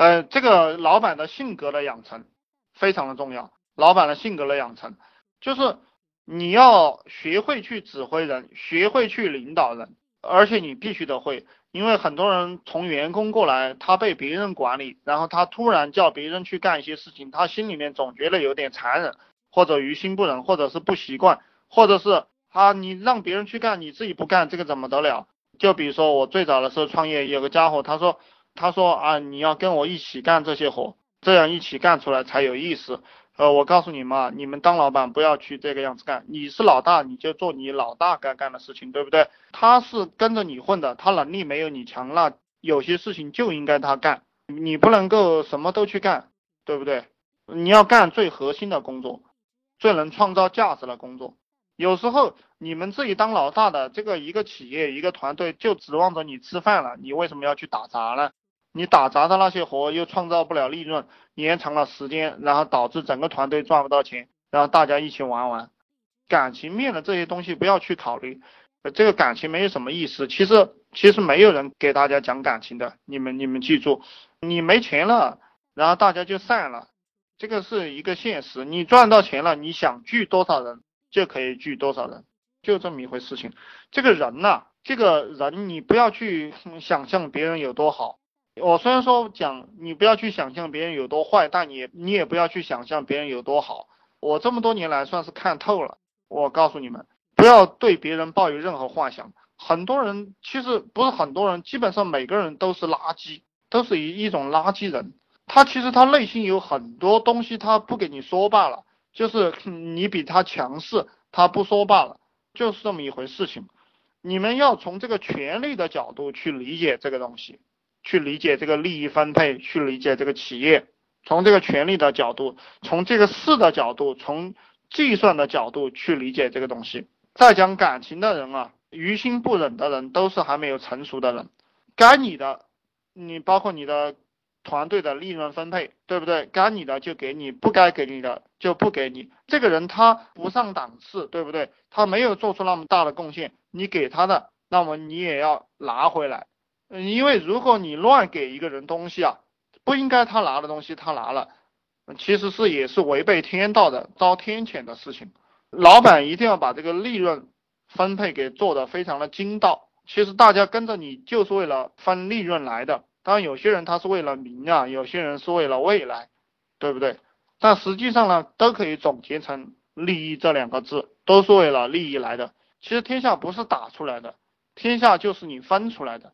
呃，这个老板的性格的养成非常的重要。老板的性格的养成，就是你要学会去指挥人，学会去领导人，而且你必须得会，因为很多人从员工过来，他被别人管理，然后他突然叫别人去干一些事情，他心里面总觉得有点残忍，或者于心不忍，或者是不习惯，或者是啊，你让别人去干，你自己不干，这个怎么得了？就比如说我最早的时候创业，有个家伙，他说，他说啊，你要跟我一起干这些活，这样一起干出来才有意思。呃，我告诉你们啊，你们当老板不要去这个样子干。你是老大，你就做你老大该干的事情，对不对？他是跟着你混的，他能力没有你强，那有些事情就应该他干，你不能够什么都去干，对不对？你要干最核心的工作，最能创造价值的工作。有时候你们自己当老大的这个一个企业一个团队就指望着你吃饭了，你为什么要去打杂呢？你打杂的那些活又创造不了利润，延长了时间，然后导致整个团队赚不到钱，然后大家一起玩玩，感情面的这些东西不要去考虑，这个感情没有什么意思。其实其实没有人给大家讲感情的，你们你们记住，你没钱了，然后大家就散了，这个是一个现实。你赚到钱了，你想聚多少人就可以聚多少人，就这么一回事情。这个人呐，这个人你不要去想象别人有多好。我虽然说讲你不要去想象别人有多坏，但你你也不要去想象别人有多好。我这么多年来算是看透了。我告诉你们，不要对别人抱有任何幻想。很多人其实不是很多人，基本上每个人都是垃圾，都是一一种垃圾人。他其实他内心有很多东西，他不给你说罢了，就是你比他强势，他不说罢了，就是这么一回事情。你们要从这个权力的角度去理解这个东西。去理解这个利益分配，去理解这个企业，从这个权利的角度，从这个事的角度，从计算的角度去理解这个东西。再讲感情的人啊，于心不忍的人，都是还没有成熟的人。该你的，你包括你的团队的利润分配，对不对？该你的就给你，不该给你的就不给你。这个人他不上档次，对不对？他没有做出那么大的贡献，你给他的，那么你也要拿回来。嗯，因为如果你乱给一个人东西啊，不应该他拿的东西他拿了，其实是也是违背天道的，遭天谴的事情。老板一定要把这个利润分配给做的非常的精到。其实大家跟着你就是为了分利润来的，当然有些人他是为了名啊，有些人是为了未来，对不对？但实际上呢，都可以总结成利益这两个字，都是为了利益来的。其实天下不是打出来的，天下就是你分出来的。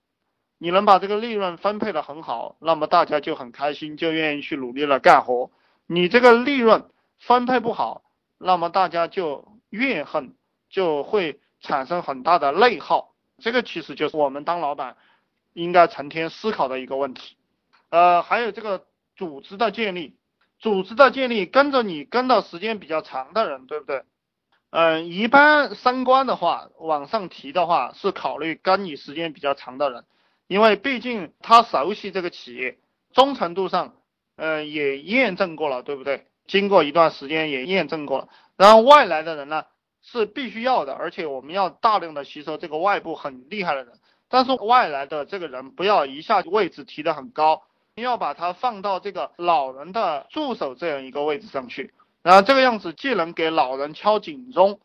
你能把这个利润分配的很好，那么大家就很开心，就愿意去努力了干活。你这个利润分配不好，那么大家就怨恨，就会产生很大的内耗。这个其实就是我们当老板应该成天思考的一个问题。呃，还有这个组织的建立，组织的建立跟着你跟的时间比较长的人，对不对？嗯，一般升官的话，往上提的话是考虑跟你时间比较长的人。因为毕竟他熟悉这个企业，忠诚度上，嗯，也验证过了，对不对？经过一段时间也验证过了。然后外来的人呢，是必须要的，而且我们要大量的吸收这个外部很厉害的人。但是外来的这个人不要一下位置提得很高，要把他放到这个老人的助手这样一个位置上去。然后这个样子既能给老人敲警钟，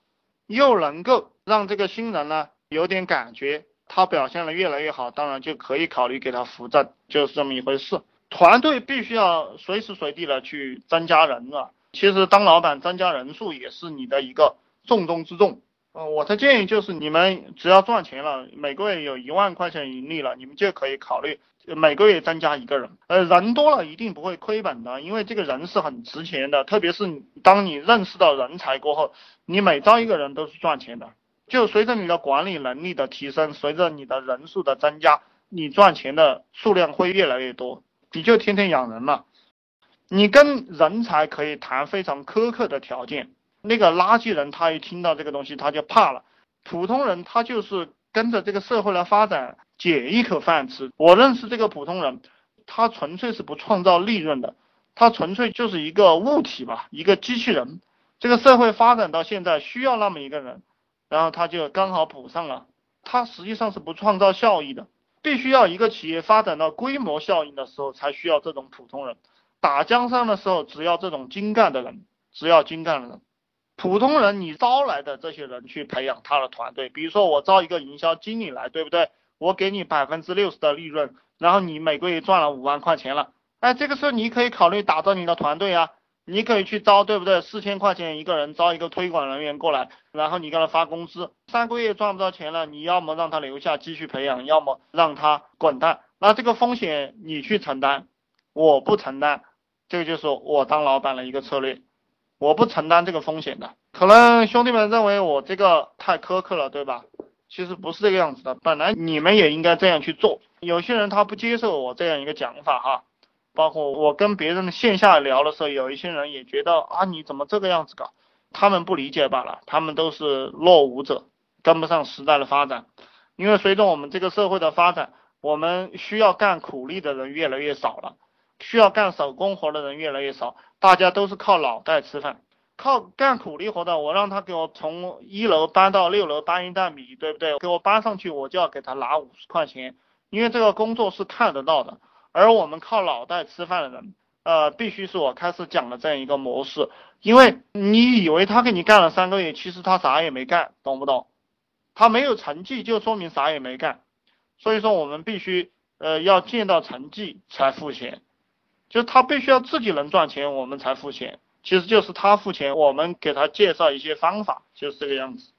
又能够让这个新人呢有点感觉。他表现的越来越好，当然就可以考虑给他扶正，就是这么一回事。团队必须要随时随地的去增加人啊。其实当老板增加人数也是你的一个重中之重。呃，我的建议就是你们只要赚钱了，每个月有一万块钱盈利了，你们就可以考虑每个月增加一个人。呃，人多了一定不会亏本的，因为这个人是很值钱的，特别是当你认识到人才过后，你每招一个人都是赚钱的。就随着你的管理能力的提升，随着你的人数的增加，你赚钱的数量会越来越多，你就天天养人了。你跟人才可以谈非常苛刻的条件，那个垃圾人他一听到这个东西他就怕了。普通人他就是跟着这个社会来发展捡一口饭吃。我认识这个普通人，他纯粹是不创造利润的，他纯粹就是一个物体吧，一个机器人。这个社会发展到现在需要那么一个人。然后他就刚好补上了，他实际上是不创造效益的，必须要一个企业发展到规模效应的时候，才需要这种普通人。打江山的时候，只要这种精干的人，只要精干的人，普通人你招来的这些人去培养他的团队。比如说我招一个营销经理来，对不对？我给你百分之六十的利润，然后你每个月赚了五万块钱了，哎，这个时候你可以考虑打造你的团队啊。你可以去招，对不对？四千块钱一个人招一个推广人员过来，然后你给他发工资，三个月赚不到钱了，你要么让他留下继续培养，要么让他滚蛋。那这个风险你去承担，我不承担，这个就是我当老板的一个策略，我不承担这个风险的。可能兄弟们认为我这个太苛刻了，对吧？其实不是这个样子的，本来你们也应该这样去做。有些人他不接受我这样一个讲法哈。包括我跟别人线下聊的时候，有一些人也觉得啊，你怎么这个样子搞？他们不理解罢了，他们都是落伍者，跟不上时代的发展。因为随着我们这个社会的发展，我们需要干苦力的人越来越少了，需要干手工活的人越来越少，大家都是靠脑袋吃饭，靠干苦力活的，我让他给我从一楼搬到六楼搬一袋米，对不对？给我搬上去，我就要给他拿五十块钱，因为这个工作是看得到的。而我们靠脑袋吃饭的人，呃，必须是我开始讲的这样一个模式，因为你以为他给你干了三个月，其实他啥也没干，懂不懂？他没有成绩就说明啥也没干，所以说我们必须呃要见到成绩才付钱，就他必须要自己能赚钱，我们才付钱，其实就是他付钱，我们给他介绍一些方法，就是这个样子。